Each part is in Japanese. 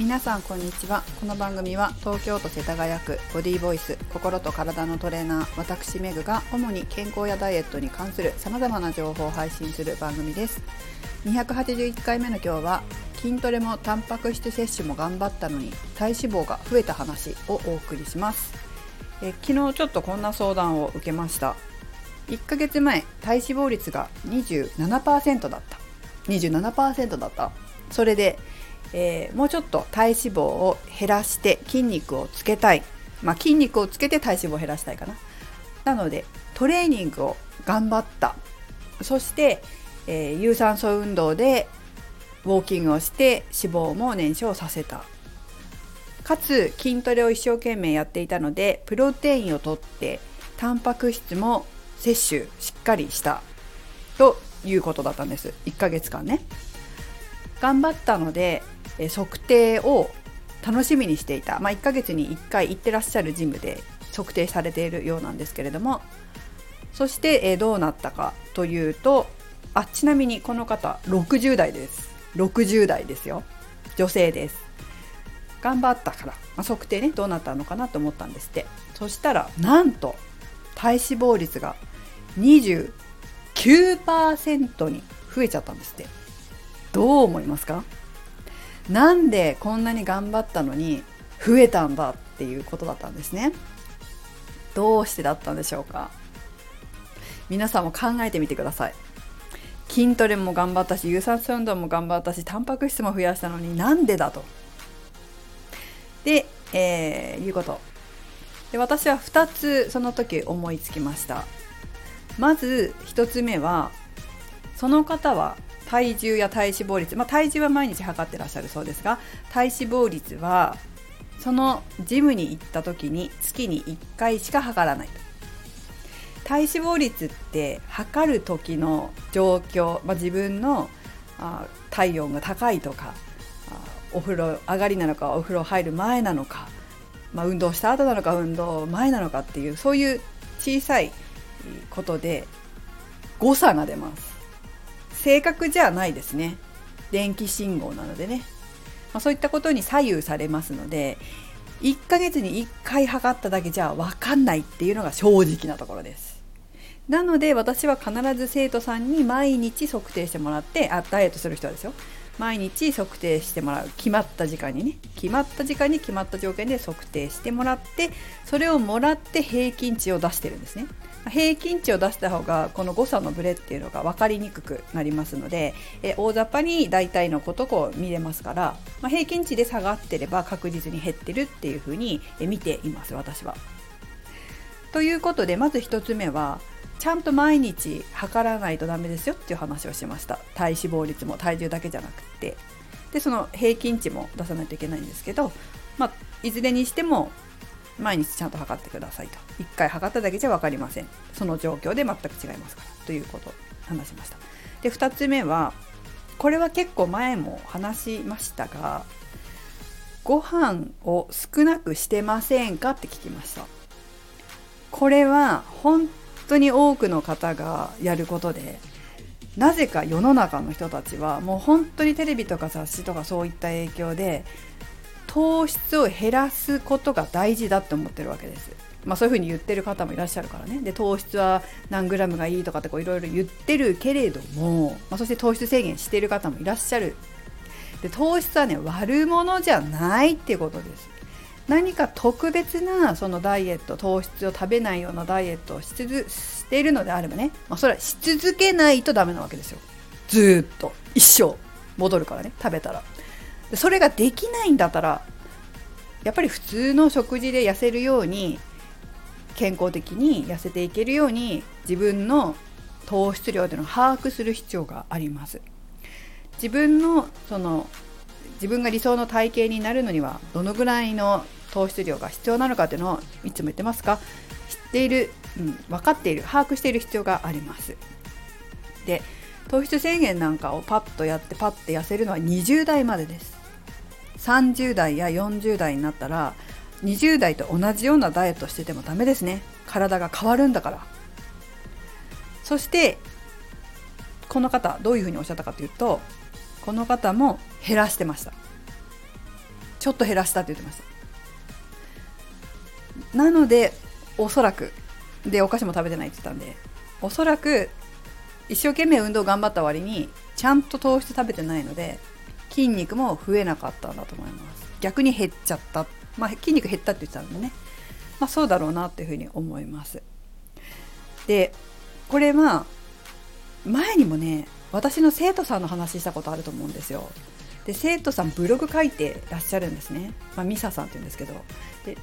皆さんこんにちは。この番組は東京都世田谷区ボディーボイス心と体のトレーナー私メグが主に健康やダイエットに関する様々な情報を配信する番組です。281回目の今日は筋トレもタンパク質摂取も頑張ったのに体脂肪が増えた話をお送りします。え昨日ちょっとこんな相談を受けました。1ヶ月前体脂肪率が27%だった。27%だった。それでえー、もうちょっと体脂肪を減らして筋肉をつけたい、まあ、筋肉をつけて体脂肪を減らしたいかな。なのでトレーニングを頑張った。そして、えー、有酸素運動でウォーキングをして脂肪も燃焼させた。かつ筋トレを一生懸命やっていたのでプロテインをとってタンパク質も摂取しっかりした。ということだったんです。1ヶ月間ね。頑張ったのでえ測定を楽しみにしていた、まあ、1ヶ月に1回行ってらっしゃるジムで測定されているようなんですけれどもそして、えどうなったかというとあちなみにこの方60代です。60代ですよ。女性です。頑張ったから、まあ、測定ねどうなったのかなと思ったんですって。そしたらなんと体脂肪率が29%に増えちゃったんですって。どう思いますか？なんでこんなに頑張ったのに増えたんだっていうことだったんですね。どうしてだったんでしょうか？皆さんも考えてみてください。筋トレも頑張ったし有酸素運動も頑張ったしタンパク質も増やしたのになんでだと。で、えー、いうこと。で私は2つその時思いつきました。まず1つ目はその方は体重や体脂肪率、まあ、体重は毎日測ってらっしゃるそうですが体脂肪率はそのジムに行った時に月に1回しか測らないと。体脂肪率って測る時の状況、まあ、自分のあ体温が高いとかお風呂上がりなのかお風呂入る前なのか、まあ、運動した後なのか運動前なのかっていうそういう小さいことで誤差が出ます。正確じゃないですね。電気信号なのでね、まあ、そういったことに左右されますので1ヶ月に1回測っただけじゃ分かんないっていうのが正直なところです。なので私は必ず生徒さんに毎日測定してもらってあダイエットする人はですよ。毎日測定してもらう。決まった時間にね。決まった時間に決まった条件で測定してもらってそれをもらって平均値を出してるんですね。平均値を出した方がこの誤差のブレっていうのが分かりにくくなりますのでえ大雑把に大体のことを見れますから、まあ、平均値で下がってれば確実に減ってるっていうふうに見ています私は。ということでまず1つ目はちゃんと毎日測らないとダメですよっていう話をしました体脂肪率も体重だけじゃなくてでその平均値も出さないといけないんですけど、まあ、いずれにしても毎日ちゃんと測ってくださいと。1回測っただけじゃ分かりません。その状況で全く違いますから。ということを話しました。で2つ目はこれは結構前も話しましたがご飯を少なくしてませんかって聞きました。これは本当に多くの方がやることでなぜか世の中の人たちはもう本当にテレビとか雑誌とかそういった影響で糖質を減らすことが大事だって思ってるわけです。まあ、そういうふうに言ってる方もいらっしゃるからね。で糖質は何グラムがいいとかっていろいろ言ってるけれども、まあ、そして糖質制限してる方もいらっしゃる。で糖質はね悪者じゃないっていうことです。何か特別なそのダイエット糖質を食べないようなダイエットをしつしているのであればね、まあ、それはし続けないとダメなわけですよ。ずっと。一生戻るからね食べたら。それができないんだったらやっぱり普通の食事で痩せるように健康的に痩せていけるように自分の糖質量というのを把握する必要があります。自分のその自分が理想の体型になるのにはどのぐらいの糖質量が必要なのかというのをいつも言ってますか？知っている、うん、分かっている把握している必要があります。で糖質制限なんかをパッとやってパッて痩せるのは20代までです。30代や40代になったら20代と同じようなダイエットしててもダメですね。体が変わるんだから。そしてこの方どういうふうにおっしゃったかというとこの方も減らしてました。ちょっと減らしたって言ってました。なのでおそらくでお菓子も食べてないって言ったんでおそらく一生懸命運動頑張った割にちゃんと糖質食べてないので筋肉も増えなかったんだと思います。逆に減っちゃった。まあ筋肉減ったって言ってたんでね。まあそうだろうなっていうふうに思います。でこれは前にもね私の生徒さんの話したことあると思うんですよ。で生徒さんブログ書いてらっしゃるんですね、まあ、ミサさんって言うんですけど。で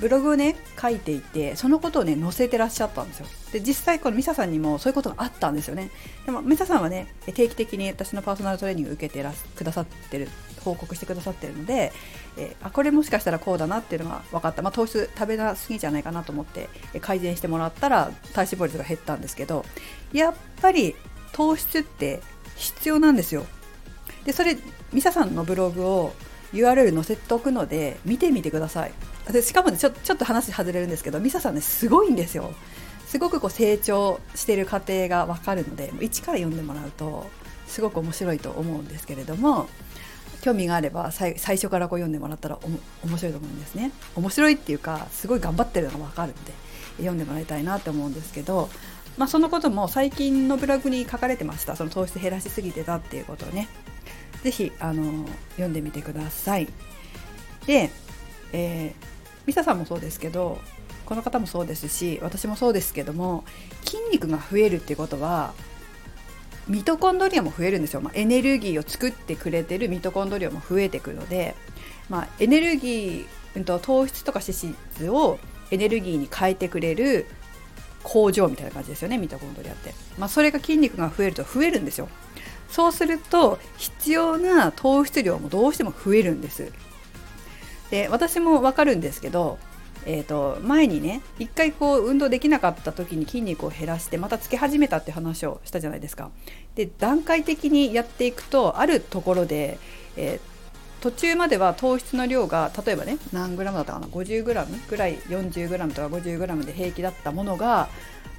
ブログをね書いていてそのことをね載せてらっしゃったんですよ。で実際このミサさんにもそういうことがあったんですよね。でもミサさんはね定期的に私のパーソナルトレーニングを受けてらくださってる報告してくださってるので、えー、あこれもしかしたらこうだなっていうのが分かった、まあ、糖質食べなすぎじゃないかなと思って改善してもらったら体脂肪率が減ったんですけどやっぱり糖質って必要なんですよ。でそれミサさんのブログを URL 載せておくので見てみてください。でしかもねちょちょっと話外れるんですけどミサさんねすごいんですよ。すごくこう成長してる過程が分かるので一から読んでもらうとすごく面白いと思うんですけれども興味があれば最初からこう読んでもらったら面白いと思うんですね。面白いっていうかすごい頑張ってるのが分かるので読んでもらいたいなと思うんですけど、まあ、そのことも最近のブログに書かれてました。その糖質減らしすぎてたっていうことをね。是非あの読んでみてください。で、えーミサさんもそうですけどこの方もそうですし私もそうですけども筋肉が増えるってことはミトコンドリアも増えるんですよ、まあ、エネルギーを作ってくれてるミトコンドリアも増えてくるので、まあ、エネルギー、うん、と糖質とか脂質をエネルギーに変えてくれる工場みたいな感じですよねミトコンドリアって、まあ、それが筋肉が増えると増えるんですよ。そうすると必要な糖質量もどうしても増えるんですで私もわかるんですけど、えーと、前にね一回こう運動できなかった時に筋肉を減らしてまたつけ始めたって話をしたじゃないですか。で段階的にやっていくとあるところで、えー、途中までは糖質の量が例えばね何グラムだったかな 50g ぐらい 40g とか 50g で平気だったものが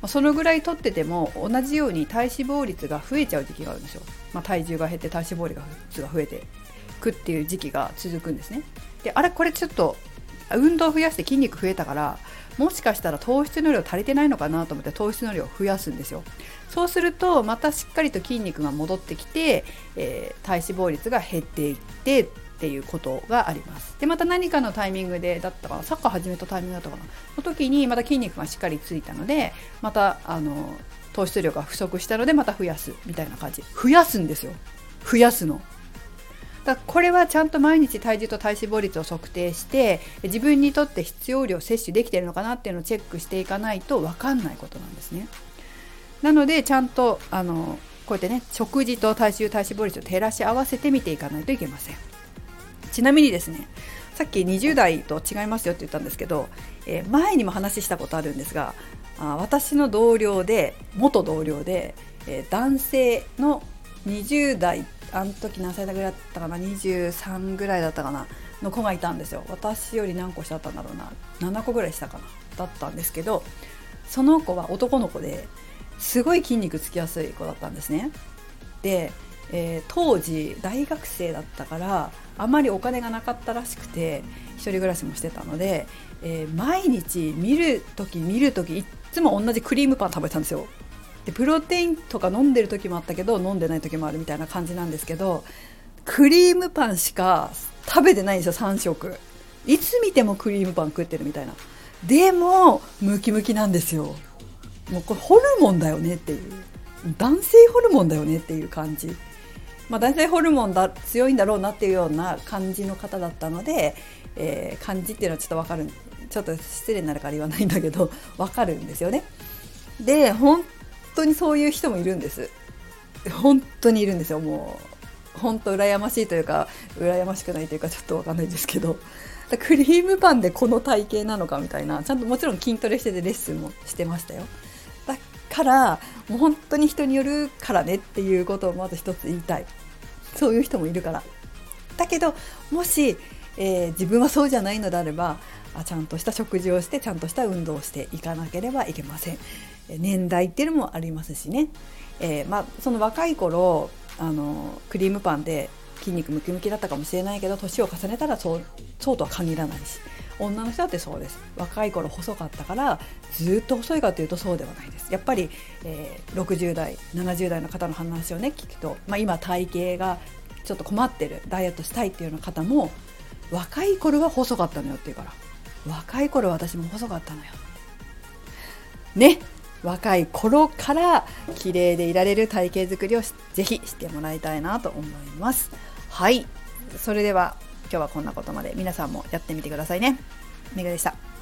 そのぐらい取ってても同じように体脂肪率が増えちゃう時期があるんですよ。まあ、体重が減って体脂肪率が増えてくっていう時期が続くんですね。であれこれちょっと運動を増やして筋肉増えたからもしかしたら糖質の量足りてないのかなと思って糖質の量を増やすんですよそうするとまたしっかりと筋肉が戻ってきて、えー、体脂肪率が減っていってっていうことがあります。でまた何かのタイミングでだったかなサッカー始めたタイミングだったかな。の時にまた筋肉がしっかりついたのでまたあの糖質量が不足したのでまた増やすみたいな感じ。増やすんですよ。増やすの。だこれはちゃんと毎日体重と体脂肪率を測定して自分にとって必要量摂取できてるのかなっていうのをチェックしていかないと分かんないことなんですね。なのでちゃんとあのこうやってね食事と体重体脂肪率を照らし合わせて見ていかないといけません。ちなみにですねさっき20代と違いますよって言ったんですけど、えー、前にも話したことあるんですがあ私の同僚で元同僚で、えー、男性の20代あの時何歳ぐらいだったかな23ぐらいだったかなの子がいたんですよ。私より何個下だったんだろうな7個ぐらい下かなだったんですけどその子は男の子ですごい筋肉つきやすい子だったんですね。で、えー、当時大学生だったからあまりお金がなかったらしくて1人暮らしもしてたので、えー、毎日見る時見る時いつも同じクリームパン食べてたんですよ。でプロテインとか飲んでる時もあったけど飲んでない時もあるみたいな感じなんですけどクリームパンしか食べてないんですよ3食いつ見てもクリームパン食ってるみたいな。でもムキムキなんですよ。もうこれホルモンだよねっていう。男性ホルモンだよねっていう感じ。まあ、男性ホルモンだ強いんだろうなっていうような感じの方だったので、えー、感じっていうのはちょっと分かるちょっと失礼になるから言わないんだけど 分かるんですよね。で本当にそういう人もいるんです。本当にいるんですよ。もう本当羨ましいというか羨ましくないというかちょっと分かんないですけど。クリームパンでこの体型なのかみたいなちゃんともちろん筋トレしててレッスンもしてましたよ。からもう本当に人によるからねっていうことをまず一つ言いたい。そういう人もいるから。だけどもし、えー、自分はそうじゃないのであればあちゃんとした食事をしてちゃんとした運動をしていかなければいけません。年代っていうのもありますしね、えー、まあ、その若い頃あのクリームパンで筋肉ムキムキだったかもしれないけど年を重ねたらそうそうとは限らないし。女の人だってそうです。若い頃細かったからずっと細いかというとそうではないです。やっぱり、えー、60代70代の方の話をね聞くと、まあ、今体型がちょっと困ってるダイエットしたいっていうような方も若い頃は細かったのよっていうから若い頃は私も細かったのよ。ね若い頃から綺麗でいられる体型づくりをぜひしてもらいたいなと思います。はい。それでは今日はこんなことまで。皆さんもやってみてくださいね。メガでした。